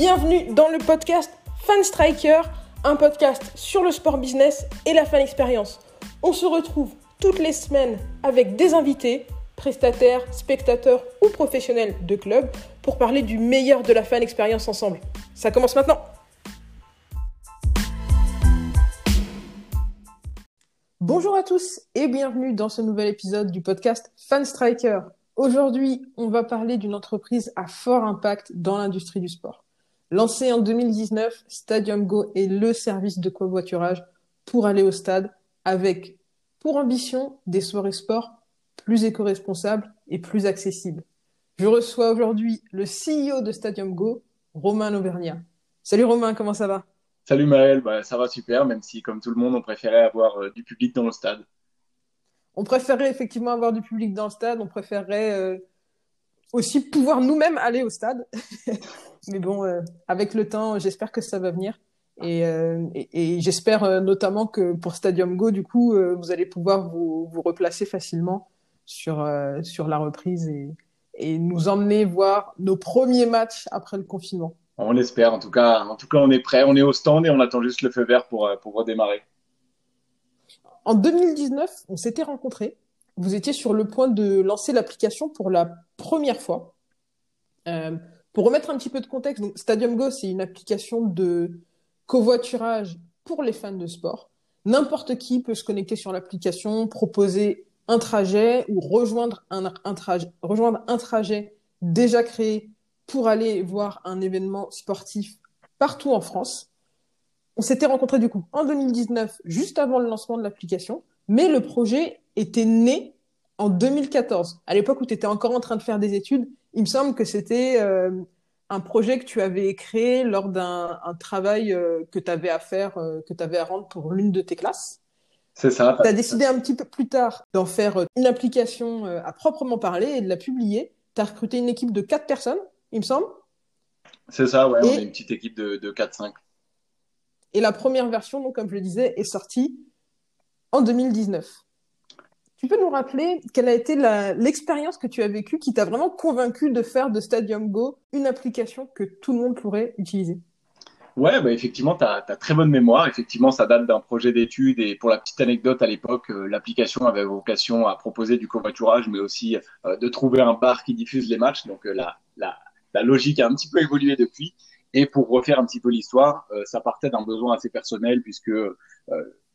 Bienvenue dans le podcast Fan Striker, un podcast sur le sport business et la fan expérience. On se retrouve toutes les semaines avec des invités, prestataires, spectateurs ou professionnels de club pour parler du meilleur de la fan expérience ensemble. Ça commence maintenant. Bonjour à tous et bienvenue dans ce nouvel épisode du podcast Fan Striker. Aujourd'hui, on va parler d'une entreprise à fort impact dans l'industrie du sport. Lancé en 2019, Stadium Go est le service de covoiturage pour aller au stade avec pour ambition des soirées sport plus éco-responsables et plus accessibles. Je reçois aujourd'hui le CEO de Stadium Go, Romain Auvergnat. Salut Romain, comment ça va? Salut Maël, bah, ça va super, même si comme tout le monde, on préférait avoir euh, du public dans le stade. On préférait effectivement avoir du public dans le stade, on préférerait euh, aussi pouvoir nous-mêmes aller au stade. Mais bon, euh, avec le temps, j'espère que ça va venir. Et, euh, et, et j'espère euh, notamment que pour Stadium Go, du coup, euh, vous allez pouvoir vous, vous replacer facilement sur, sur la reprise et, et nous emmener voir nos premiers matchs après le confinement. On l'espère, en tout cas, en tout cas, on est prêt, on est au stand et on attend juste le feu vert pour, pour redémarrer. En 2019, on s'était rencontrés. Vous étiez sur le point de lancer l'application pour la première fois. Euh, pour remettre un petit peu de contexte, Stadium Go, c'est une application de covoiturage pour les fans de sport. N'importe qui peut se connecter sur l'application, proposer un trajet ou rejoindre un, un, trajet, rejoindre un trajet déjà créé pour aller voir un événement sportif partout en France. On s'était rencontrés du coup en 2019, juste avant le lancement de l'application, mais le projet était né en 2014, à l'époque où tu étais encore en train de faire des études. Il me semble que c'était euh, un projet que tu avais créé lors d'un travail euh, que tu avais à faire, euh, que tu avais à rendre pour l'une de tes classes. C'est ça. Tu as décidé un petit peu plus tard d'en faire une application à proprement parler et de la publier. Tu as recruté une équipe de quatre personnes, il me semble. C'est ça, ouais, et... on est une petite équipe de, de 4-5. Et la première version, donc, comme je le disais, est sortie en 2019. Tu peux nous rappeler quelle a été l'expérience que tu as vécue qui t'a vraiment convaincu de faire de Stadium Go une application que tout le monde pourrait utiliser? Ouais, bah effectivement, tu as, très bonne mémoire. Effectivement, ça date d'un projet d'études. Et pour la petite anecdote, à l'époque, euh, l'application avait vocation à proposer du covoiturage, mais aussi euh, de trouver un bar qui diffuse les matchs. Donc, euh, la, la, la, logique a un petit peu évolué depuis. Et pour refaire un petit peu l'histoire, euh, ça partait d'un besoin assez personnel, puisque euh,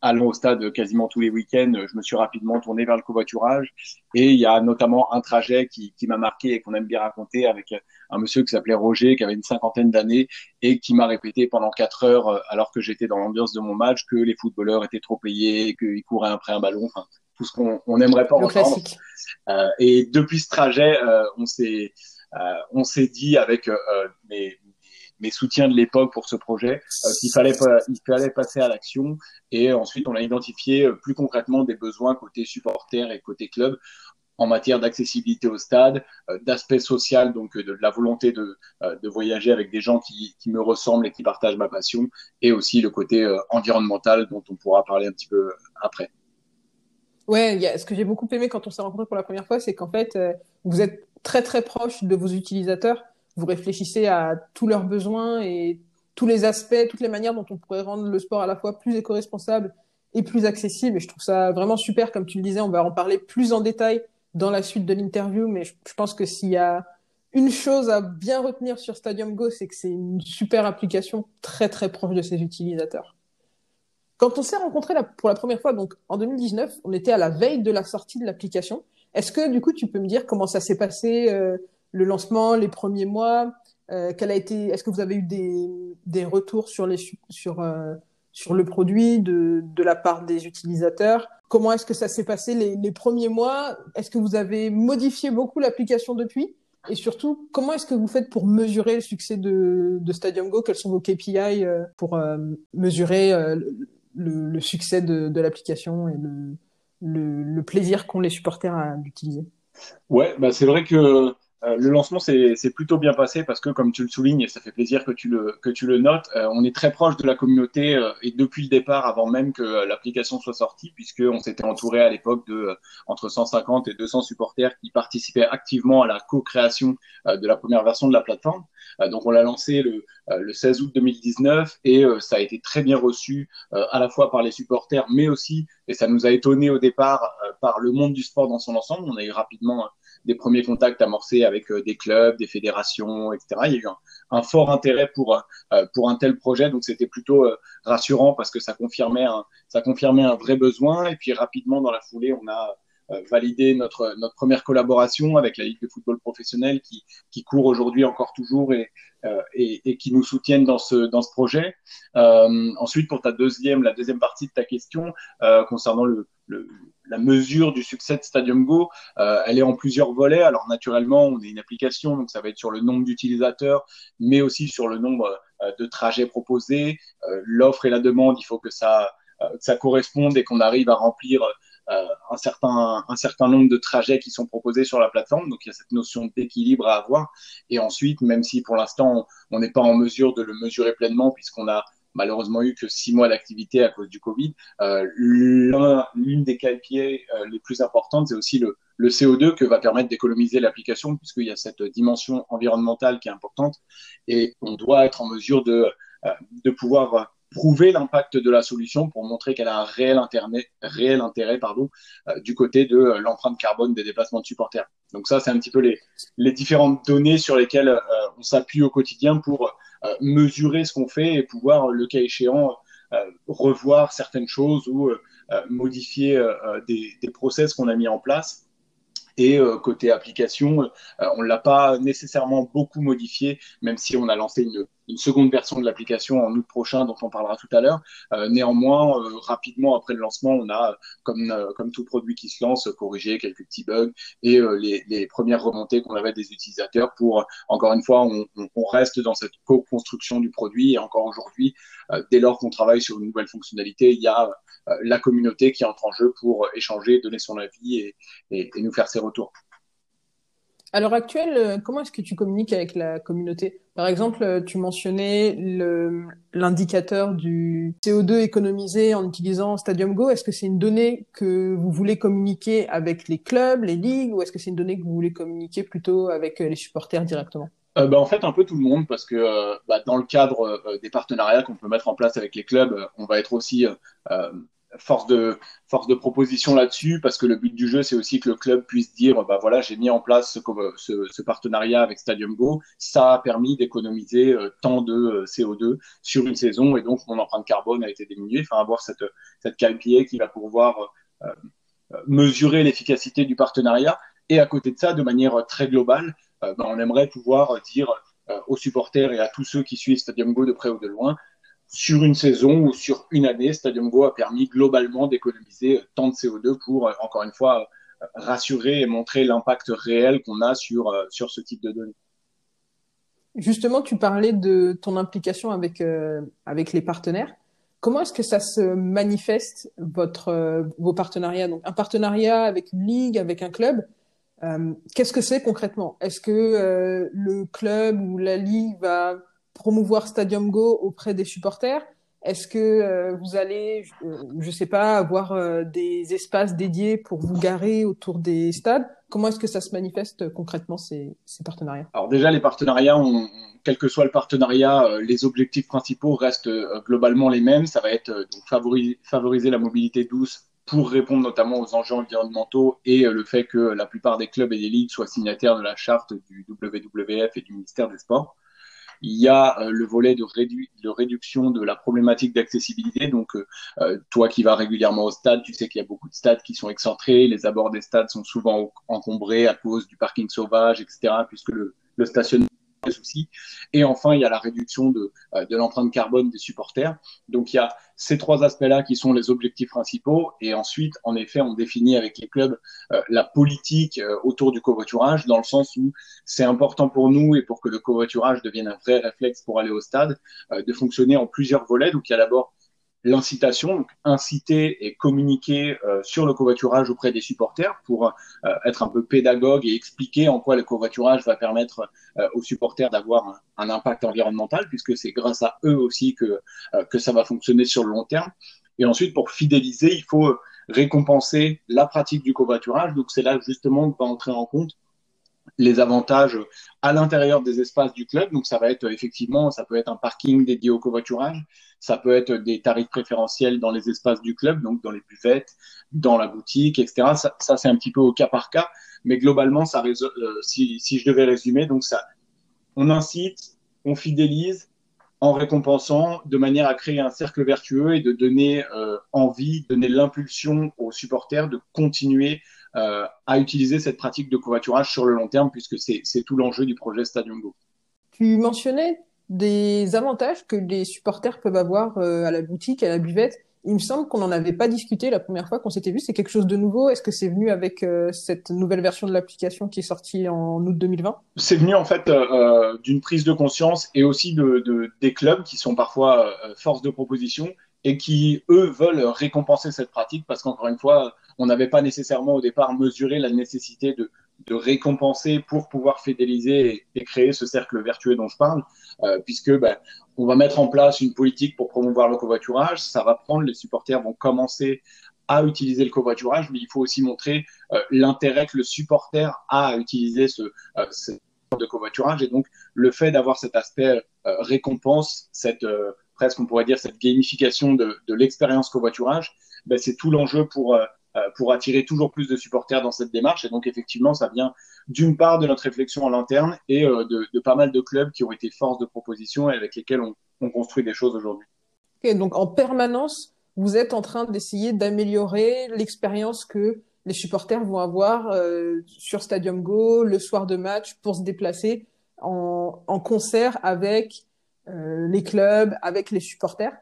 allant au stade quasiment tous les week-ends, je me suis rapidement tourné vers le covoiturage. Et il y a notamment un trajet qui, qui m'a marqué et qu'on aime bien raconter avec un monsieur qui s'appelait Roger, qui avait une cinquantaine d'années et qui m'a répété pendant quatre heures, alors que j'étais dans l'ambiance de mon match, que les footballeurs étaient trop payés, qu'ils couraient après un ballon, enfin tout ce qu'on on n'aimerait pas le entendre. Euh, et depuis ce trajet, euh, on s'est euh, on s'est dit avec mes mes soutiens de l'époque pour ce projet, euh, qu'il fallait, il fallait passer à l'action. Et ensuite, on a identifié plus concrètement des besoins côté supporters et côté club en matière d'accessibilité au stade, euh, d'aspect social, donc de la volonté de, euh, voyager avec des gens qui, me ressemblent et qui partagent ma passion, et aussi le côté environnemental dont on pourra parler un petit peu après. Ouais, ce que j'ai beaucoup aimé quand on s'est rencontrés pour la première fois, c'est qu'en fait, euh, vous êtes très très proche de vos utilisateurs vous réfléchissez à tous leurs besoins et tous les aspects, toutes les manières dont on pourrait rendre le sport à la fois plus éco-responsable et plus accessible. Et je trouve ça vraiment super, comme tu le disais, on va en parler plus en détail dans la suite de l'interview, mais je, pense que s'il y a une chose à bien retenir sur Stadium Go, c'est que c'est une super application très très proche de ses utilisateurs. Quand on s'est rencontrés pour la première fois, donc en 2019, on était à la veille de la sortie de l'application. Est-ce que du coup tu peux me dire comment ça s'est passé euh, le lancement, les premiers mois euh, quel a été Est-ce que vous avez eu des, des retours sur les sur euh, sur le produit de de la part des utilisateurs? Comment est-ce que ça s'est passé les, les premiers mois? Est-ce que vous avez modifié beaucoup l'application depuis? Et surtout, comment est-ce que vous faites pour mesurer le succès de, de Stadium Go? Quels sont vos KPI euh, pour mesurer le, succès de, de l'application et le, le, le plaisir qu'ont les supporters à l'utiliser? Ouais, bah c'est vrai que euh, le lancement s'est plutôt bien passé parce que, comme tu le soulignes, et ça fait plaisir que tu le, que tu le notes, euh, on est très proche de la communauté euh, et depuis le départ, avant même que l'application soit sortie, puisqu'on s'était entouré à l'époque de entre 150 et 200 supporters qui participaient activement à la co-création de la première version de la plateforme. Donc, on l'a lancé le, le 16 août 2019 et ça a été très bien reçu à la fois par les supporters, mais aussi, et ça nous a étonné au départ, par le monde du sport dans son ensemble. On a eu rapidement des premiers contacts amorcés avec des clubs, des fédérations, etc. Il y a eu un, fort intérêt pour pour un tel projet, donc c'était plutôt rassurant parce que ça confirmait un, ça confirmait un vrai besoin. Et puis rapidement dans la foulée, on a euh, valider notre, notre première collaboration avec la Ligue de football professionnel qui, qui court aujourd'hui encore toujours et, euh, et, et, qui nous soutiennent dans ce, dans ce projet. Euh, ensuite, pour ta deuxième, la deuxième partie de ta question euh, concernant le, le, la mesure du succès de Stadium Go, euh, elle est en plusieurs volets. Alors naturellement, on est une application, donc ça va être sur le nombre d'utilisateurs, mais aussi sur le nombre de trajets proposés. L'offre et la demande, il faut que ça, ça corresponde et qu'on arrive à remplir euh, un, certain, un certain nombre de trajets qui sont proposés sur la plateforme. Donc il y a cette notion d'équilibre à avoir. Et ensuite, même si pour l'instant on n'est pas en mesure de le mesurer pleinement puisqu'on a malheureusement eu que six mois d'activité à cause du Covid. Euh, L'une des KPI euh, les plus importantes, c'est aussi le, le, CO2 que va permettre d'économiser l'application, puisqu'il y a cette dimension environnementale qui est importante, et on doit être en mesure de, euh, de pouvoir prouver l'impact de la solution pour montrer qu'elle a un réel intérêt, réel intérêt pardon, euh, du côté de euh, l'empreinte carbone des déplacements de supporters. Donc ça, c'est un petit peu les, différentes données sur lesquelles euh, on s'appuie au quotidien pour mesurer ce qu'on fait et pouvoir, le cas échéant, revoir certaines choses ou modifier des, process qu'on a mis en place et côté application, on l'a pas nécessairement beaucoup modifié, même si on a lancé une, une seconde version de l'application en août prochain, dont on parlera tout à l'heure. Euh, néanmoins, rapidement après le lancement, on a, comme, comme tout produit qui se lance, corrigé quelques petits bugs et les, les, premières remontées qu'on avait des utilisateurs pour, encore une fois, on, on reste dans cette co-construction du produit et encore aujourd'hui, dès lors qu'on travaille sur une nouvelle fonctionnalité, il y a euh, la communauté qui entre en jeu pour échanger, donner son avis et, et, et nous faire ses retours. À l'heure actuelle, euh, comment est-ce que tu communiques avec la communauté? Par exemple, euh, tu mentionnais l'indicateur du CO2 économisé en utilisant Stadium Go. Est-ce que c'est une donnée que vous voulez communiquer avec les clubs, les ligues, ou est-ce que c'est une donnée que vous voulez communiquer plutôt avec les supporters directement? Euh, bah, En fait, un peu tout le monde, parce que euh, bah, dans le cadre des partenariats qu'on peut mettre en place avec les clubs, on va être aussi force de force de proposition là-dessus parce que le but du jeu c'est aussi que le club puisse dire bah voilà j'ai mis en place ce, ce, partenariat avec Stadium Go. Ça a permis d'économiser euh, tant de euh, CO2 sur une saison et donc mon empreinte carbone a été diminuée. Enfin avoir cette cette KPI qui va pouvoir euh, mesurer l'efficacité du partenariat. Et à côté de ça de manière très globale bah, on aimerait pouvoir dire aux supporters et à tous ceux qui suivent Stadium Go de près ou de loin sur une saison ou sur une année, Stadium Go a permis globalement d'économiser tant de CO2 pour, euh, encore une fois, euh, rassurer et montrer l'impact réel qu'on a sur, euh, sur ce type de données. Justement, tu parlais de ton implication avec, avec les partenaires. Comment est-ce que ça se manifeste, votre, vos partenariats? Donc, un partenariat avec une ligue, avec un club, qu'est-ce que c'est concrètement? Est-ce que le club ou la ligue va promouvoir Stadium Go auprès des supporters? Est-ce que euh, vous allez, je ne sais pas, avoir euh, des espaces dédiés pour vous garer autour des stades? Comment est-ce que ça se manifeste concrètement ces, partenariats? Alors déjà, les partenariats, quel que soit le partenariat, euh, les objectifs principaux restent globalement les mêmes. Ça va être favoriser la mobilité douce pour répondre notamment aux enjeux environnementaux et le fait que la plupart des clubs et des ligues soient signataires de la charte du WWF et du ministère des Sports. Il y a euh, le volet de, de, réduction de la problématique d'accessibilité. Donc, euh, euh, toi qui vas régulièrement au stade, tu sais qu'il y a beaucoup de stades qui sont excentrés. Les abords des stades sont souvent encombrés à cause du parking sauvage, etc., puisque le, le stationnement Et enfin, il y a la réduction de, euh, de l'empreinte carbone des supporters. Donc, il y a ces trois aspects-là qui sont les objectifs principaux. Et ensuite, en effet, on définit avec les clubs euh, la politique euh, autour du covoiturage, dans le sens où c'est important pour nous et pour que le covoiturage devienne un vrai réflexe pour aller au stade, de fonctionner en plusieurs volets. Donc, il y a d'abord l'incitation, inciter et communiquer euh, sur le covoiturage auprès des supporters pour euh, être un peu pédagogue et expliquer en quoi le covoiturage va permettre euh, aux supporters d'avoir un, impact environnemental, puisque c'est grâce à eux aussi que, que ça va fonctionner sur le long terme. Et ensuite, pour fidéliser, il faut récompenser la pratique du covoiturage. Donc c'est là justement que va entrer en compte les avantages à l'intérieur des espaces du club. Donc ça va être effectivement, ça peut être un parking dédié au covoiturage, ça peut être des tarifs préférentiels dans les espaces du club, donc dans les buvettes, dans la boutique, etc. Ça, ça c'est un petit peu au cas par cas, mais globalement, ça euh, si, si je devais résumer, donc ça, on incite, on fidélise en récompensant de manière à créer un cercle vertueux et de donner euh, envie, donner l'impulsion aux supporters de continuer euh, à utiliser cette pratique de covoiturage sur le long terme, puisque c'est tout l'enjeu du projet Stadium Go. Tu mentionnais des avantages que les supporters peuvent avoir euh, à la boutique, à la buvette. Il me semble qu'on n'en avait pas discuté la première fois qu'on s'était vu. C'est quelque chose de nouveau. Est-ce que c'est venu avec euh, cette nouvelle version de l'application qui est sortie en août 2020 C'est venu en fait euh, d'une prise de conscience et aussi de, de, des clubs qui sont parfois force de proposition et qui, eux, veulent récompenser cette pratique parce qu'encore une fois, on n'avait pas nécessairement au départ mesuré la nécessité de, de récompenser pour pouvoir fidéliser et, créer ce cercle vertueux dont je parle, euh, puisque ben, on va mettre en place une politique pour promouvoir le covoiturage, ça va prendre, les supporters vont commencer à utiliser le covoiturage, mais il faut aussi montrer euh, l'intérêt que le supporter a à utiliser ce, euh, ce de covoiturage, et donc le fait d'avoir cet aspect euh, récompense, cette presque on pourrait dire cette gamification de, de l'expérience covoiturage, ben, c'est tout l'enjeu pour euh, pour attirer toujours plus de supporters dans cette démarche. Et donc, effectivement, ça vient d'une part de notre réflexion à l'interne et euh, de, pas mal de clubs qui ont été force de proposition et avec lesquels on, on construit des choses aujourd'hui. Okay, donc, en permanence, vous êtes en train d'essayer d'améliorer l'expérience que les supporters vont avoir euh, sur Stadium Go le soir de match pour se déplacer en, en concert avec euh, les clubs, avec les supporters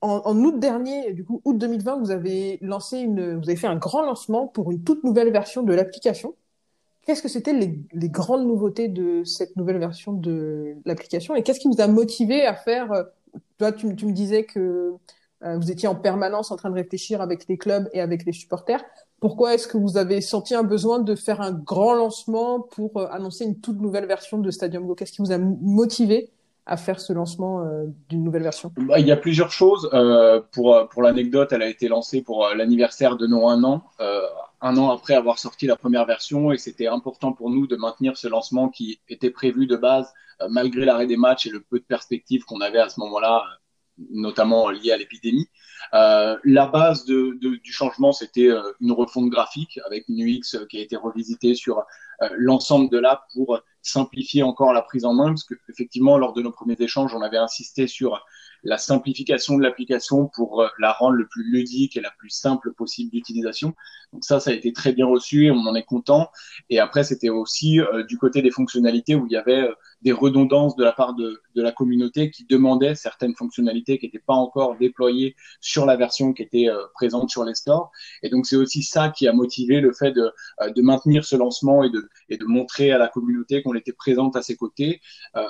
en, août dernier, du coup, août 2020, vous avez lancé une, vous avez fait un grand lancement pour une toute nouvelle version de l'application. Qu'est-ce que c'était les, grandes nouveautés de cette nouvelle version de l'application et qu'est-ce qui vous a motivé à faire euh, Toi, tu, me disais que euh, vous étiez en permanence en train de réfléchir avec les clubs et avec les supporters. Pourquoi est-ce que vous avez senti un besoin de faire un grand lancement pour euh, annoncer une toute nouvelle version de Stadium Go? Qu'est-ce qui vous a motivé à faire ce lancement euh, d'une nouvelle version? Bah, Il y a plusieurs choses. Euh, pour pour l'anecdote, elle a été lancée pour euh, l'anniversaire de nos un an, euh, un an après avoir sorti la première version, et c'était important pour nous de maintenir ce lancement qui était prévu de base, euh, malgré l'arrêt des matchs et le peu de perspectives qu'on avait à ce moment-là, notamment lié à l'épidémie. Euh, la base de, de, du changement, c'était une refonte graphique avec une UX qui a été revisitée sur l'ensemble de l'app pour simplifier encore la prise en main, parce que effectivement, lors de nos premiers échanges, on avait insisté sur la simplification de l'application pour euh, la rendre le plus ludique et la plus simple possible d'utilisation. Donc ça, ça a été très bien reçu et on en est content. Et après, c'était aussi euh, du côté des fonctionnalités où il y avait euh, des redondances de la part de, de la communauté qui demandait certaines fonctionnalités qui n'étaient pas encore déployées sur la version qui était présente sur les stores. Et donc c'est aussi ça qui a motivé le fait de, de maintenir ce lancement et de, et de montrer à la communauté qu'on était présente à ses côtés,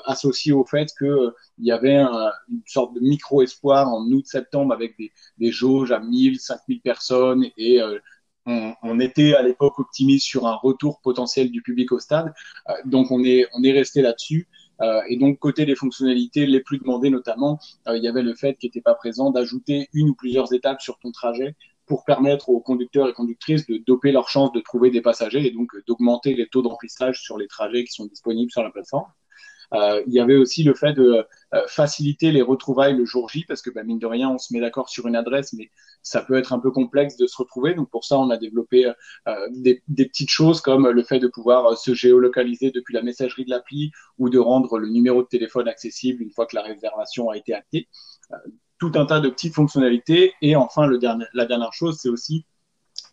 associé au fait que il y avait un, une sorte de micro-espoir en août-septembre avec des, des, jauges à 1000, 5000 personnes et euh, on, on, était à l'époque optimiste sur un retour potentiel du public au stade. Euh, donc on est, on est resté là-dessus. Euh, et donc côté des fonctionnalités les plus demandées notamment, euh, il y avait le fait qui n'était pas présent d'ajouter une ou plusieurs étapes sur ton trajet pour permettre aux conducteurs et conductrices de doper leur chance de trouver des passagers et donc d'augmenter les taux d'emplissage sur les trajets qui sont disponibles sur la plateforme. Euh, il y avait aussi le fait de euh, faciliter les retrouvailles le jour J, parce que bah, mine de rien, on se met d'accord sur une adresse, mais ça peut être un peu complexe de se retrouver. Donc pour ça, on a développé euh, des, petites choses comme le fait de pouvoir se géolocaliser depuis la messagerie de l'appli ou de rendre le numéro de téléphone accessible une fois que la réservation a été actée. tout un tas de petites fonctionnalités. Et enfin, la dernière chose, c'est aussi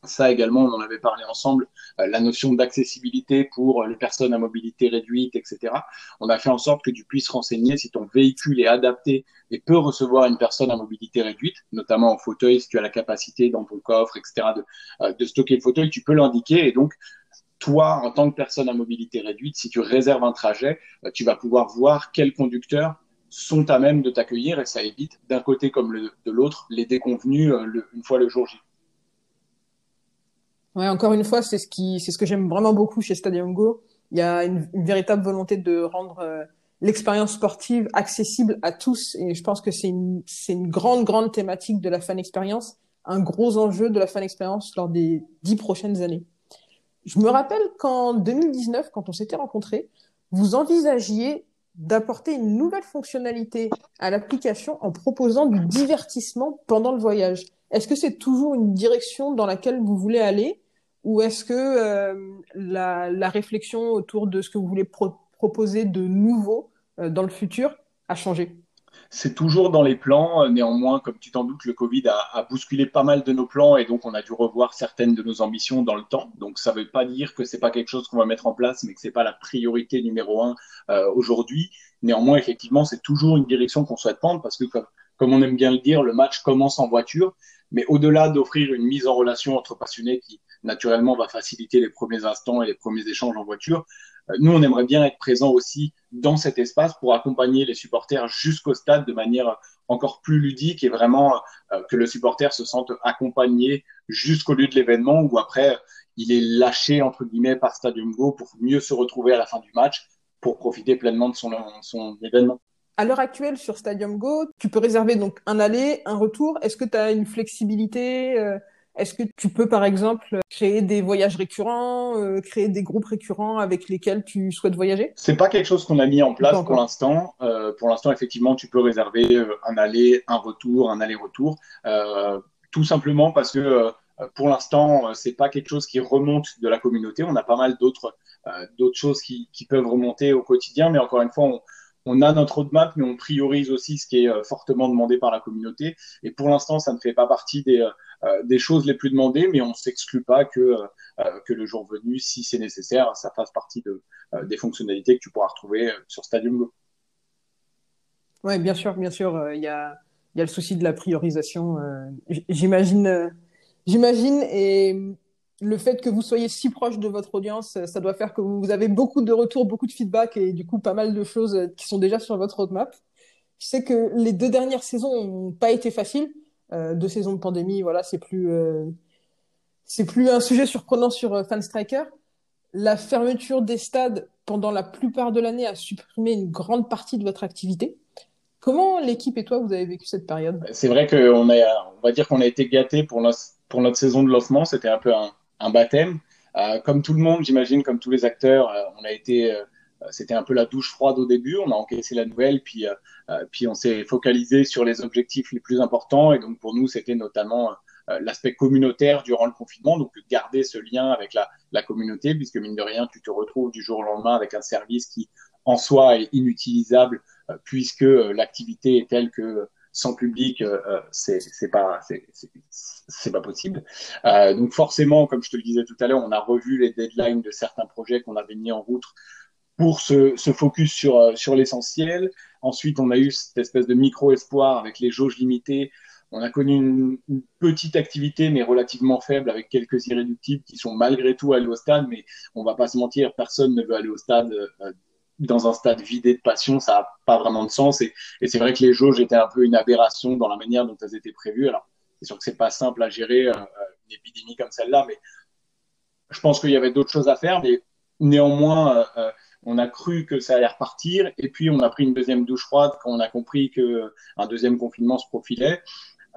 ça également, on en avait parlé ensemble, euh, la notion d'accessibilité pour les personnes à mobilité réduite, etc. On a fait en sorte que tu puisses renseigner si ton véhicule est adapté et peut recevoir une personne à mobilité réduite, notamment en fauteuil, si tu as la capacité dans ton coffre, etc., de, euh, de stocker le fauteuil, tu peux l'indiquer. Et donc, toi, en tant que personne à mobilité réduite, si tu réserves un trajet, euh, tu vas pouvoir voir quels conducteurs sont à même de t'accueillir et ça évite d'un côté comme de l'autre les déconvenus une fois le jour J. Ouais, encore une fois, c'est ce qui, c'est ce que j'aime vraiment beaucoup chez Stadium Go. Il y a une, véritable volonté de rendre euh, l'expérience sportive accessible à tous, et je pense que c'est une, c'est une grande, grande thématique de la fan expérience, un gros enjeu de la fan expérience lors des dix prochaines années. Je me rappelle qu'en 2019, quand on s'était rencontrés, vous envisagiez d'apporter une nouvelle fonctionnalité à l'application en proposant du divertissement pendant le voyage. Est-ce que c'est toujours une direction dans laquelle vous voulez aller ou est-ce que euh, la, réflexion autour de ce que vous voulez proposer de nouveau euh, dans le futur a changé? C'est toujours dans les plans. Néanmoins, comme tu t'en doutes, le Covid a, bousculé pas mal de nos plans et donc on a dû revoir certaines de nos ambitions dans le temps. Donc ça ne veut pas dire que c'est pas quelque chose qu'on va mettre en place, mais que c'est pas la priorité numéro un euh, aujourd'hui. Néanmoins, effectivement, c'est toujours une direction qu'on souhaite prendre parce que comme on aime bien le dire, le match commence en voiture. Mais au-delà d'offrir une mise en relation entre passionnés qui naturellement va faciliter les premiers instants et les premiers échanges en voiture, euh, nous, on aimerait bien être présent aussi dans cet espace pour accompagner les supporters jusqu'au stade de manière encore plus ludique et vraiment euh, que le supporter se sente accompagné jusqu'au lieu de l'événement où après il est lâché entre guillemets par Stadium Go pour mieux se retrouver à la fin du match pour profiter pleinement de son, son événement. À l'heure actuelle, sur Stadium Go, tu peux réserver donc un aller, un retour. Est-ce que tu as une flexibilité euh, est-ce que tu peux, par exemple, créer des voyages récurrents, euh, créer des groupes récurrents avec lesquels tu souhaites voyager? C'est pas quelque chose qu'on a mis en place pour l'instant. Euh, pour l'instant, effectivement, tu peux réserver euh, un aller, un retour, un aller-retour, euh, tout simplement parce que pour l'instant, c'est pas quelque chose qui remonte de la communauté. On a pas mal d'autres d'autres choses qui, qui, peuvent remonter au quotidien, mais encore une fois, on, on a notre roadmap, mais on priorise aussi ce qui est fortement demandé par la communauté. Et pour l'instant, ça ne fait pas partie des, euh, des choses les plus demandées, mais on ne s'exclut pas que, euh, euh, que le jour venu, si c'est nécessaire, ça fasse partie de, des fonctionnalités que tu pourras retrouver sur Stadium Go. Oui, bien sûr, bien sûr. Il y, a, y a le souci de la priorisation. J'imagine, j'imagine, et le fait que vous soyez si proche de votre audience, ça doit faire que vous avez beaucoup de retours, beaucoup de feedback et du coup pas mal de choses qui sont déjà sur votre roadmap. Je sais que les deux dernières saisons n'ont pas été faciles. Euh, deux saisons de pandémie, voilà, c'est plus euh, plus un sujet surprenant sur euh, Fan Striker. La fermeture des stades pendant la plupart de l'année a supprimé une grande partie de votre activité. Comment l'équipe et toi vous avez vécu cette période? C'est vrai qu'on a, on va dire qu'on a été gâté pour pour notre saison de lancement. C'était un peu un, un baptême. Euh, comme tout le monde, j'imagine, comme tous les acteurs, euh, on a été euh, c'était un peu la douche froide au début. On a encaissé la nouvelle, puis, euh, euh, puis on s'est focalisé sur les objectifs les plus importants. Et donc pour nous, c'était notamment l'aspect communautaire durant le confinement, donc garder ce lien avec la, la, communauté, puisque mine de rien, tu te retrouves du jour au lendemain avec un service qui en soi est inutilisable, puisque l'activité est telle que sans public, euh, c'est pas c'est pas possible. Euh, donc forcément, comme je te le disais tout à l'heure, on a revu les deadlines de certains projets qu'on avait mis en route pour se, focus sur, euh, sur l'essentiel. Ensuite, on a eu cette espèce de micro-espoir avec les jauges limitées. On a connu une, petite activité, mais relativement faible, avec quelques irréductibles qui sont malgré tout allés au stade. Mais on va pas se mentir, personne ne veut aller au stade euh, dans un stade vidé de passion. Ça n'a pas vraiment de sens. Et, c'est vrai que les jauges étaient un peu une aberration dans la manière dont elles étaient prévues. Alors, c'est sûr que c'est pas simple à gérer euh, une épidémie comme celle-là, mais je pense qu'il y avait d'autres choses à faire. Mais néanmoins, euh, on a cru que ça allait repartir, et puis on a pris une deuxième douche froide quand on a compris que un deuxième confinement se profilait.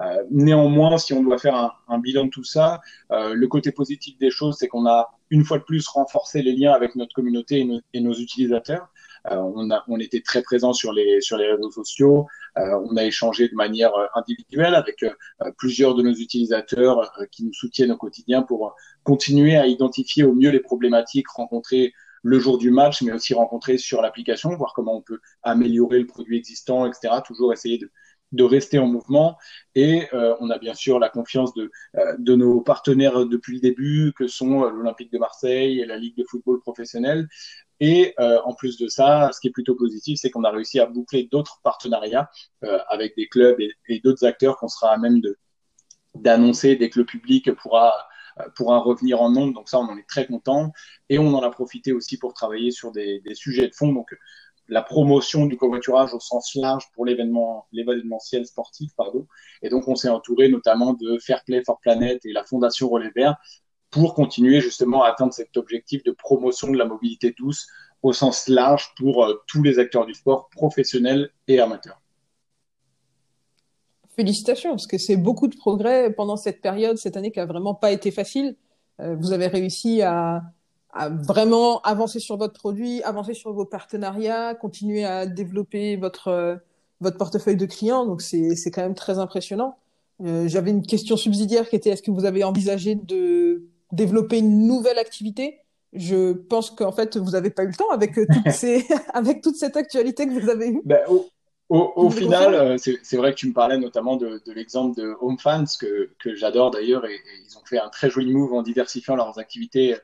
Euh, néanmoins, si on doit faire un, un bilan de tout ça, euh, le côté positif des choses, c'est qu'on a une fois de plus renforcé les liens avec notre communauté et, et nos utilisateurs. Euh, on, a, on était très présent sur les, sur les réseaux sociaux. Euh, on a échangé de manière individuelle avec euh, plusieurs de nos utilisateurs qui nous soutiennent au quotidien pour continuer à identifier au mieux les problématiques rencontrées le jour du match, mais aussi rencontrer sur l'application, voir comment on peut améliorer le produit existant, etc. Toujours essayer de, de rester en mouvement. Et euh, on a bien sûr la confiance de, euh, de nos partenaires depuis le début, que sont euh, l'Olympique de Marseille et la Ligue de football professionnel. Et euh, en plus de ça, ce qui est plutôt positif, c'est qu'on a réussi à boucler d'autres partenariats euh, avec des clubs et, d'autres acteurs qu'on sera à même de d'annoncer dès que le public pourra euh, pourra revenir en nombre. Donc ça, on en est très content. Et on en a profité aussi pour travailler sur des, des sujets de fond. Donc la promotion du covoiturage au sens large pour l'événement, l'événementiel sportif, pardon. Et donc, on s'est entouré notamment de Fair Play for Planet et la Fondation Relais Vert pour continuer justement à atteindre cet objectif de promotion de la mobilité douce au sens large pour euh, tous les acteurs du sport, professionnels et amateurs. Félicitations, parce que c'est beaucoup de progrès pendant cette période, cette année qui a vraiment pas été facile. Euh, vous avez réussi à, à vraiment avancer sur votre produit, avancer sur vos partenariats, continuer à développer votre votre portefeuille de clients. Donc c'est c'est quand même très impressionnant. Euh, J'avais une question subsidiaire qui était est-ce que vous avez envisagé de développer une nouvelle activité? Je pense qu'en fait vous n'avez pas eu le temps avec toutes ces avec toute cette actualité que vous avez eue. Ben, au, au, final, euh, c'est vrai que tu me parlais notamment de, de l'exemple de Home Fans, que, que j'adore d'ailleurs, et, ils ont fait un très joli move en diversifiant leurs activités euh,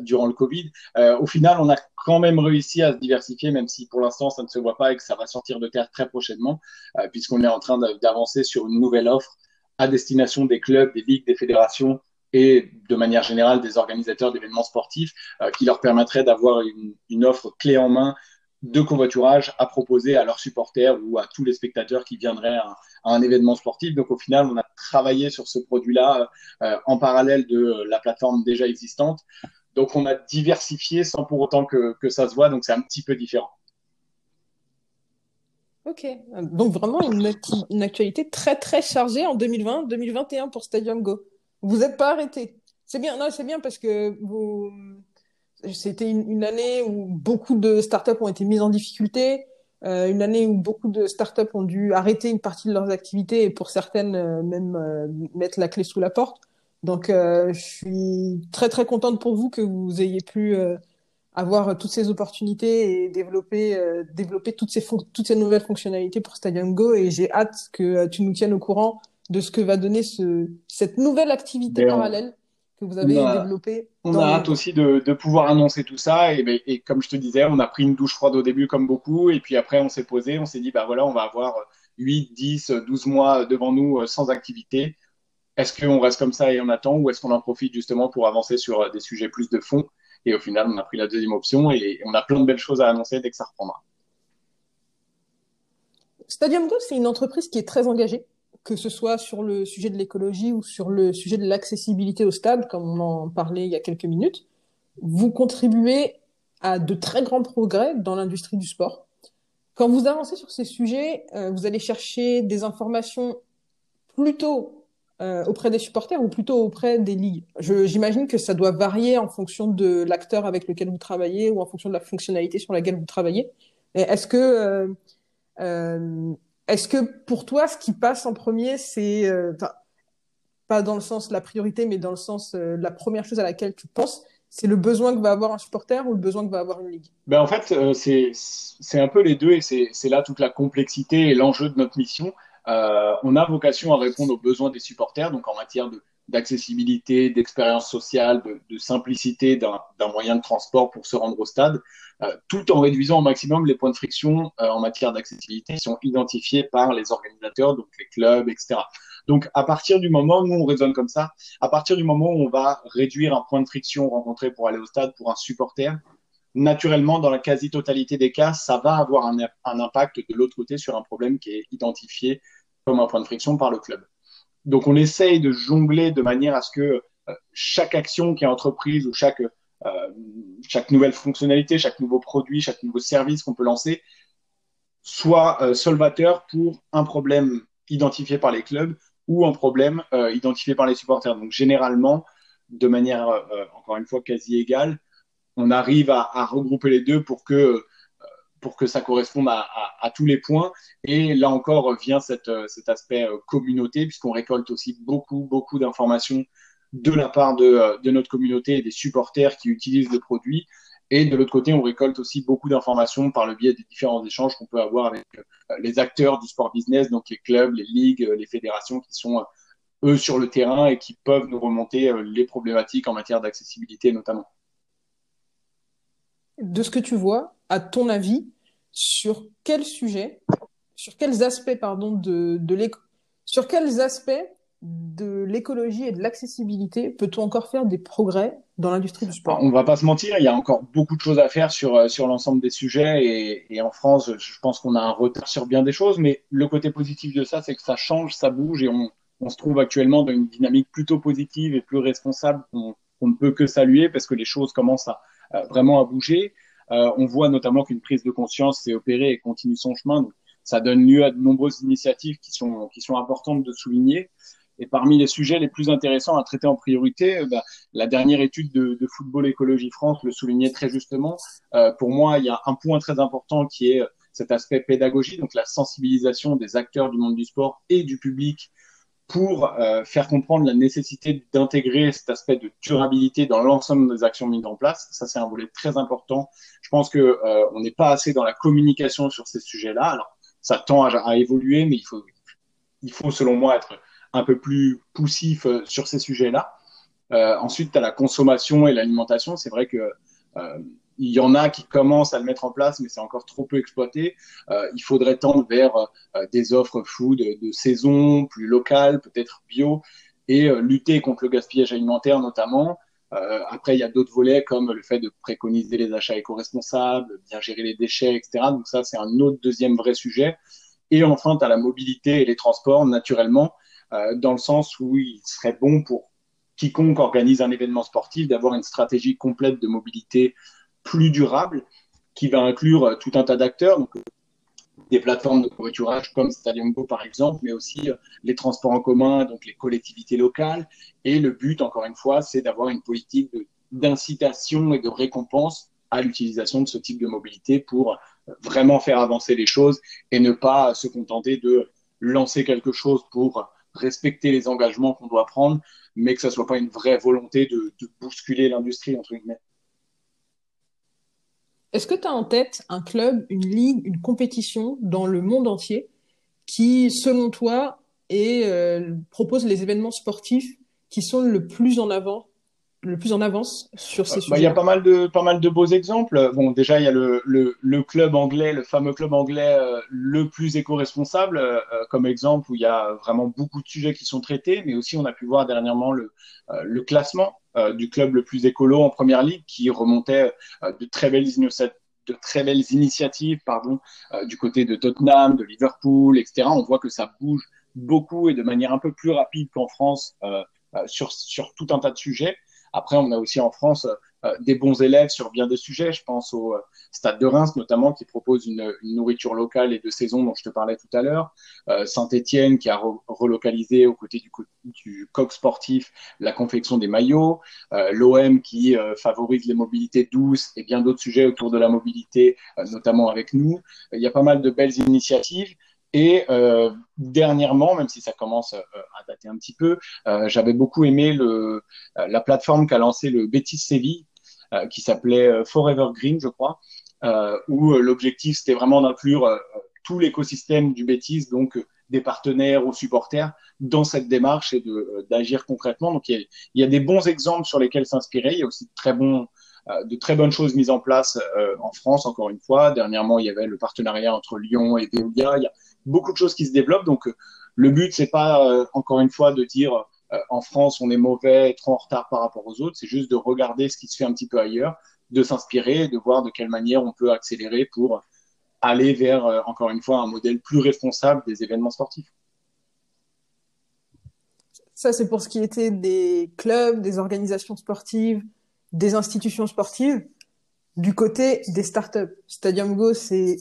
durant le Covid. Euh, au final, on a quand même réussi à se diversifier, même si pour l'instant ça ne se voit pas et que ça va sortir de terre très prochainement, puisqu'on est en train d'avancer sur une nouvelle offre à destination des clubs, des ligues, des fédérations et de manière générale des organisateurs d'événements sportifs, qui leur permettrait d'avoir une, offre clé en main de covoiturage à proposer à leurs supporters ou à tous les spectateurs qui viendraient à, un événement sportif. Donc au final, on a travaillé sur ce produit-là euh, en parallèle de la plateforme déjà existante. Donc on a diversifié sans pour autant que, ça se voit, donc c'est un petit peu différent. Ok, donc vraiment une, une actualité très très chargée en 2020-2021 pour Stadium Go. Vous n'êtes pas arrêté. C'est bien, non, c'est bien parce que c'était une, année où beaucoup de startups ont été mises en difficulté, euh, une année où beaucoup de startups ont dû arrêter une partie de leurs activités et pour certaines euh, même euh, mettre la clé sous la porte. Donc, je suis très très contente pour vous que vous ayez pu avoir toutes ces opportunités et développer développer toutes ces toutes ces nouvelles fonctionnalités pour Stadium Go et j'ai hâte que tu nous tiennes au courant de ce que va donner ce, cette nouvelle activité parallèle que vous avez développé. On a hâte aussi de, de, pouvoir annoncer tout ça. Et, ben, et, comme je te disais, on a pris une douche froide au début, comme beaucoup. Et puis après, on s'est posé, on s'est dit, bah voilà, on va avoir 8, 10, 12 mois devant nous euh, sans activité. Est-ce qu'on reste comme ça et on attend ou est-ce qu'on en profite justement pour avancer sur euh, des sujets plus de fond? Et au final, on a pris la deuxième option et on a plein de belles choses à annoncer dès que ça reprendra. Stadium Go, c'est une entreprise qui est très engagée que ce soit sur le sujet de l'écologie ou sur le sujet de l'accessibilité au stade, comme on en parlait il y a quelques minutes, vous contribuez à de très grands progrès dans l'industrie du sport. Quand vous avancez sur ces sujets, euh, vous allez chercher des informations plutôt euh, auprès des supporters ou plutôt auprès des ligues? J'imagine que ça doit varier en fonction de l'acteur avec lequel vous travaillez ou en fonction de la fonctionnalité sur laquelle vous travaillez. Est-ce que euh, euh est-ce que pour toi, ce qui passe en premier, c'est pas dans le sens de la priorité, mais dans le sens euh, la première chose à laquelle tu penses, c'est le besoin que va avoir un supporter ou le besoin que va avoir une ligue? Ben En fait, c'est un peu les deux et c'est là toute la complexité et l'enjeu de notre mission. On a vocation à répondre aux besoins des supporters, donc en matière d'accessibilité, d'expérience sociale, de, de simplicité d'un moyen de transport pour se rendre au stade, euh, tout en réduisant au maximum les points de friction euh, en matière d'accessibilité qui sont identifiés par les organisateurs, donc les clubs, etc. Donc, à partir du moment, nous, on raisonne comme ça, à partir du moment où on va réduire un point de friction rencontré pour aller au stade pour un supporter, naturellement, dans la quasi-totalité des cas, ça va avoir un, impact de l'autre côté sur un problème qui est identifié comme un point de friction par le club. Donc on essaye de jongler de manière à ce que euh, chaque action qui est entreprise ou chaque, euh, chaque nouvelle fonctionnalité, chaque nouveau produit, chaque nouveau service qu'on peut lancer soit euh, solvateur pour un problème identifié par les clubs ou un problème identifié par les supporters. Donc généralement, de manière encore une fois quasi égale, on arrive à, regrouper les deux pour que que ça corresponde à, tous les points. Et là encore vient euh, cet aspect euh, communauté, puisqu'on récolte aussi beaucoup, beaucoup d'informations de la part de, euh, de, notre communauté et des supporters qui utilisent le produit. Et de l'autre côté, on récolte aussi beaucoup d'informations par le biais des différents échanges qu'on peut avoir avec les acteurs du sport business, donc les clubs, les ligues, les fédérations qui sont eux sur le terrain et qui peuvent nous remonter les problématiques en matière d'accessibilité notamment. De ce que tu vois, à ton avis, sur quels sujets, sur quels aspects, pardon, de, de sur quels aspects de l'écologie et de l'accessibilité peut-on encore faire des progrès dans l'industrie du sport? On va pas se mentir, il y a encore beaucoup de choses à faire sur, euh, l'ensemble des sujets et, en France, je pense qu'on a un retard sur bien des choses, mais le côté positif de ça, c'est que ça change, ça bouge et on, on se trouve actuellement dans une dynamique plutôt positive et plus responsable qu'on ne peut que saluer parce que les choses commencent à, vraiment à bouger. Euh, on voit notamment qu'une prise de conscience s'est opérée et continue son chemin. Donc, ça donne lieu à de nombreuses initiatives qui sont, qui sont importantes de souligner. Et parmi les sujets les plus intéressants à traiter en priorité, euh, bah, la dernière étude de, de, Football Écologie France le soulignait très justement. Euh, pour moi, il y a un point très important qui est cet aspect pédagogie, donc la sensibilisation des acteurs du monde du sport et du public pour euh, faire comprendre la nécessité d'intégrer cet aspect de durabilité dans l'ensemble des actions mises en place. Ça, c'est un volet très important. Je pense que euh, on n'est pas assez dans la communication sur ces sujets-là. Alors, ça tend à, évoluer, mais il faut, il faut, selon moi, être un peu plus poussif euh, sur ces sujets-là. Euh, ensuite, tu as la consommation et l'alimentation. C'est vrai que euh, il y en a qui commencent à le mettre en place, mais c'est encore trop peu exploité. Euh, il faudrait tendre vers euh, des offres food de, saison, plus locales, peut-être bio, et euh, lutter contre le gaspillage alimentaire notamment. Après, il y a d'autres volets comme le fait de préconiser les achats éco-responsables, bien gérer les déchets, etc. Donc ça, c'est un autre deuxième vrai sujet. Et enfin, tu as la mobilité et les transports, naturellement, dans le sens où il serait bon pour quiconque organise un événement sportif d'avoir une stratégie complète de mobilité plus durable qui va inclure euh, tout un tas d'acteurs, donc euh, des plateformes de covoiturage comme Stadium Go par exemple, mais aussi euh, les transports en commun, donc les collectivités locales. Et le but, encore une fois, c'est d'avoir une politique d'incitation et de récompense à l'utilisation de ce type de mobilité pour vraiment faire avancer les choses et ne pas se contenter de lancer quelque chose pour respecter les engagements qu'on doit prendre, mais que ça soit pas une vraie volonté de, de bousculer l'industrie, entre guillemets. Est-ce que tu as en tête un club, une ligue, une compétition dans le monde entier qui, selon toi, euh, propose les événements sportifs qui sont le plus en avant le plus en avance sur ces bah, sujets Il y a pas mal de pas mal de beaux exemples. Bon, déjà il y a le, le, le club anglais, le fameux club anglais euh, le plus éco-responsable euh, comme exemple où il y a vraiment beaucoup de sujets qui sont traités, mais aussi on a pu voir dernièrement le le classement du club le plus écolo en première ligue qui remontait euh, de très belles de très belles initiatives pardon, euh, du côté de Tottenham, de Liverpool, etc. On voit que ça bouge beaucoup et de manière un peu plus rapide qu'en France sur, sur tout un tas de sujets. Après, on a aussi en France euh, des bons élèves sur bien des sujets. Je pense au euh, Stade de Reims notamment qui propose une, une, nourriture locale et de saison dont je te parlais tout à l'heure. Euh, Saint-Étienne qui a relocalisé aux côtés du, du coq sportif la confection des maillots. L'OM qui favorise les mobilités douces et bien d'autres sujets autour de la mobilité, notamment avec nous. Il y a pas mal de belles initiatives. Et euh, dernièrement, même si ça commence euh, à dater un petit peu, euh, j'avais beaucoup aimé le, la plateforme qu'a lancé le Betis Séville, qui s'appelait Forever Green, je crois, où l'objectif c'était vraiment d'inclure tout l'écosystème du Betis, donc des partenaires aux supporters, dans cette démarche et de d'agir concrètement. Donc il y, a, y, a, des bons exemples sur lesquels s'inspirer. Il y a aussi de très bons de très bonnes choses mises en place en France, encore une fois. Dernièrement, il y avait le partenariat entre Lyon et Veolia. Il y a beaucoup de choses qui se développent. Donc, euh, le but, c'est pas, euh, encore une fois, de dire euh, en France, on est mauvais, trop en retard par rapport aux autres. C'est juste de regarder ce qui se fait un petit peu ailleurs, de s'inspirer, de voir de quelle manière on peut accélérer pour aller vers, encore une fois, un modèle plus responsable des événements sportifs. Ça, c'est pour ce qui était des clubs, des organisations sportives, des institutions sportives. Du côté des startups, Stadium Go, c'est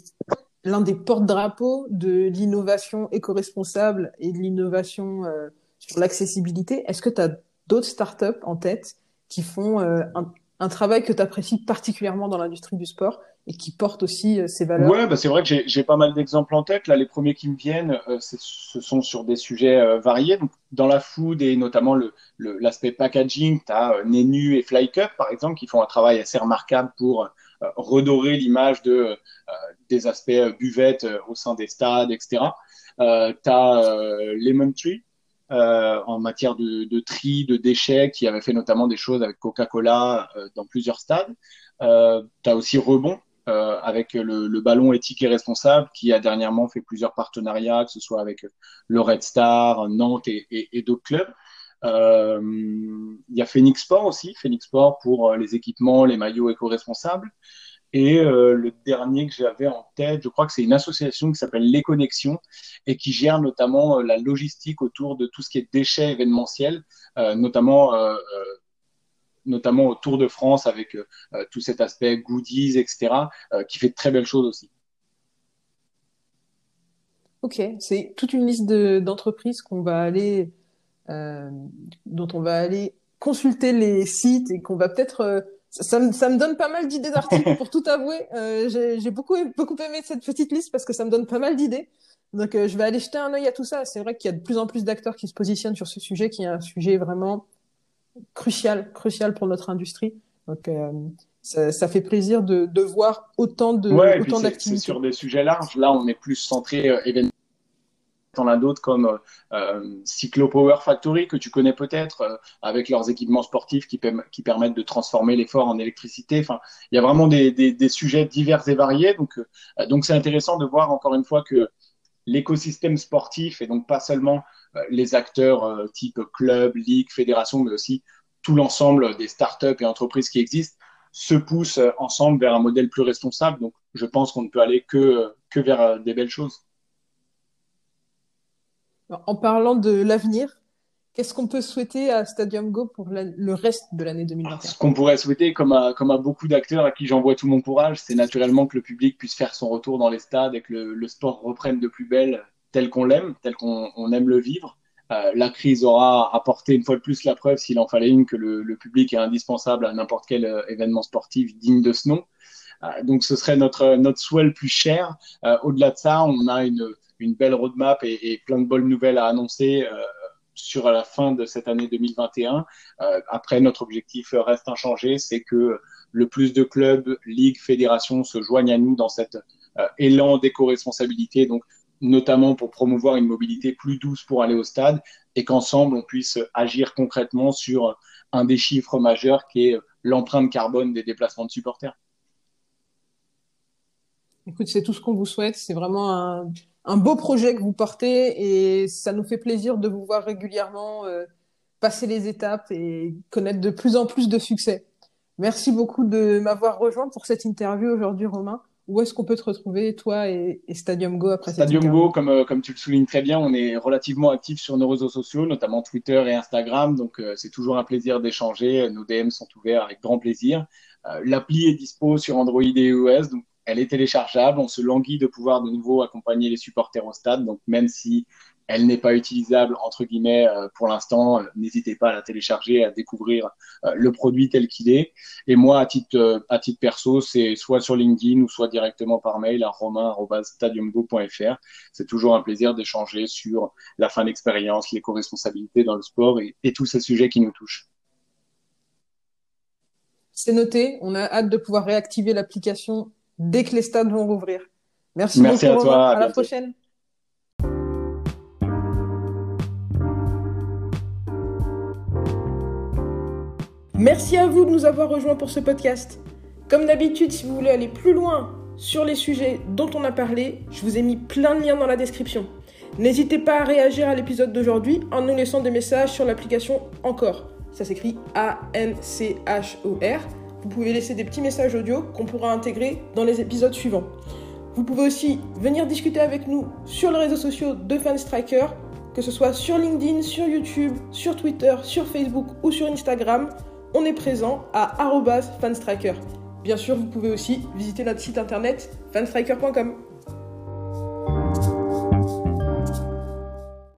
l'un des porte-drapeaux de l'innovation éco-responsable et de l'innovation euh, sur l'accessibilité. Est-ce que tu as d'autres startups en tête qui font euh, un, travail que tu apprécies particulièrement dans l'industrie du sport et qui portent aussi euh, ces valeurs? Ouais, bah c'est vrai que j'ai pas mal d'exemples en tête. Là, les premiers qui me viennent, ce sont sur des sujets variés. Donc, dans la food et notamment l'aspect packaging, tu as Nenu et Flycup, par exemple, qui font un travail assez remarquable pour redorer l'image de des aspects euh, buvettes euh, au sein des stades, etc. Euh, tu as Lemon Tree, en matière de, tri, de déchets, qui avait fait notamment des choses avec Coca-Cola dans plusieurs stades. Euh, tu as aussi Rebond, euh, avec le, ballon éthique et responsable, qui a dernièrement fait plusieurs partenariats, que ce soit avec le Red Star, Nantes et d'autres clubs. Il y a Phoenix Sport aussi, Phoenix Sport pour les équipements, les maillots éco-responsables. Et euh, le dernier que j'avais en tête, je crois que c'est une association qui s'appelle Les Connexions et qui gère notamment euh, la logistique autour de tout ce qui est déchets événementiels, euh, notamment notamment Tour de France avec tout cet aspect goodies, etc., qui fait de très belles choses aussi. Ok, c'est toute une liste d'entreprises qu'on va aller dont on va aller consulter les sites et qu'on va peut-être ça, me, ça me donne pas mal d'idées d'articles pour tout avouer. Euh, j'ai beaucoup, beaucoup aimé cette petite liste parce que ça me donne pas mal d'idées. Donc euh, je vais aller jeter un œil à tout ça. C'est vrai qu'il y a de plus en plus d'acteurs qui se positionnent sur ce sujet, qui est un sujet vraiment crucial, crucial pour notre industrie. Donc euh, ça, ça, fait plaisir de, de voir autant de ouais, autant d'activités. sur des sujets larges. Là, on est plus centré euh, T'en as d'autres comme euh, Cyclo Power Factory que tu connais peut-être, euh, avec leurs équipements sportifs qui, permettent de transformer l'effort en électricité. Enfin, il y a vraiment des, sujets divers et variés. Donc, euh, donc c'est intéressant de voir encore une fois que l'écosystème sportif et donc pas seulement euh, les acteurs euh, type club, ligue, fédération, mais aussi tout l'ensemble des startups et entreprises qui existent se poussent ensemble vers un modèle plus responsable. Donc, je pense qu'on ne peut aller que que vers des belles choses. En parlant de l'avenir, qu'est-ce qu'on peut souhaiter à Stadium Go pour le reste de l'année 2021 Ce qu'on pourrait souhaiter, comme à, comme à beaucoup d'acteurs à qui j'envoie tout mon courage, c'est naturellement que le public puisse faire son retour dans les stades et que le, sport reprenne de plus belle tel qu'on l'aime, tel qu'on aime le vivre. Euh, la crise aura apporté une fois de plus la preuve, s'il en fallait une, que le, public est indispensable à n'importe quel euh, événement sportif digne de ce nom. Euh, donc ce serait notre, notre souhait le plus cher. Au-delà de ça, on a une, une belle roadmap et, plein de bonnes nouvelles à annoncer euh, sur la fin de cette année 2021. Euh, après, notre objectif reste inchangé, c'est que le plus de clubs, ligues, fédérations se joignent à nous dans cet euh, élan d'éco-responsabilité, donc notamment pour promouvoir une mobilité plus douce pour aller au stade, et qu'ensemble on puisse agir concrètement sur un des chiffres majeurs qui est l'empreinte carbone des déplacements de supporters. Écoute, c'est tout ce qu'on vous souhaite. C'est vraiment un, un beau projet que vous portez et ça nous fait plaisir de vous voir régulièrement euh, passer les étapes et connaître de plus en plus de succès. Merci beaucoup de m'avoir rejoint pour cette interview aujourd'hui, Romain. Où est-ce qu'on peut te retrouver, toi et, Stadium Go après Stadium Go, comme, euh, comme tu le soulignes très bien, on est relativement actif sur nos réseaux sociaux, notamment Twitter et Instagram. Donc, euh, c'est toujours un plaisir d'échanger. Nos DM sont ouverts avec grand plaisir. L'appli est dispo sur Android et iOS. Donc, elle est téléchargeable. On se languit de pouvoir de nouveau accompagner les supporters au stade. Donc, même si elle n'est pas utilisable, entre guillemets, euh, pour l'instant, euh, n'hésitez pas à la télécharger, à découvrir euh, le produit tel qu'il est. Et moi, à titre, à titre perso, c'est soit sur LinkedIn ou soit directement par mail à romain.stadiumgo.fr. C'est toujours un plaisir d'échanger sur la fin d'expérience, l'éco-responsabilité dans le sport et, et tous ces sujets qui nous touchent. C'est noté. On a hâte de pouvoir réactiver l'application dès que les stades vont rouvrir. Merci, Merci beaucoup. À, toi, à, la prochaine. Merci à vous de nous avoir rejoints pour ce podcast. Comme d'habitude, si vous voulez aller plus loin sur les sujets dont on a parlé, je vous ai mis plein de liens dans la description. N'hésitez pas à réagir à l'épisode d'aujourd'hui en nous laissant des messages sur l'application Encore. Ça s'écrit A-N-C-H-O-R vous pouvez laisser des petits messages audio qu'on pourra intégrer dans les épisodes suivants. Vous pouvez aussi venir discuter avec nous sur les réseaux sociaux de Fanstriker, que ce soit sur LinkedIn, sur YouTube, sur Twitter, sur Facebook ou sur Instagram. On est présent à fanstriker. Bien sûr, vous pouvez aussi visiter notre site internet fanstriker.com.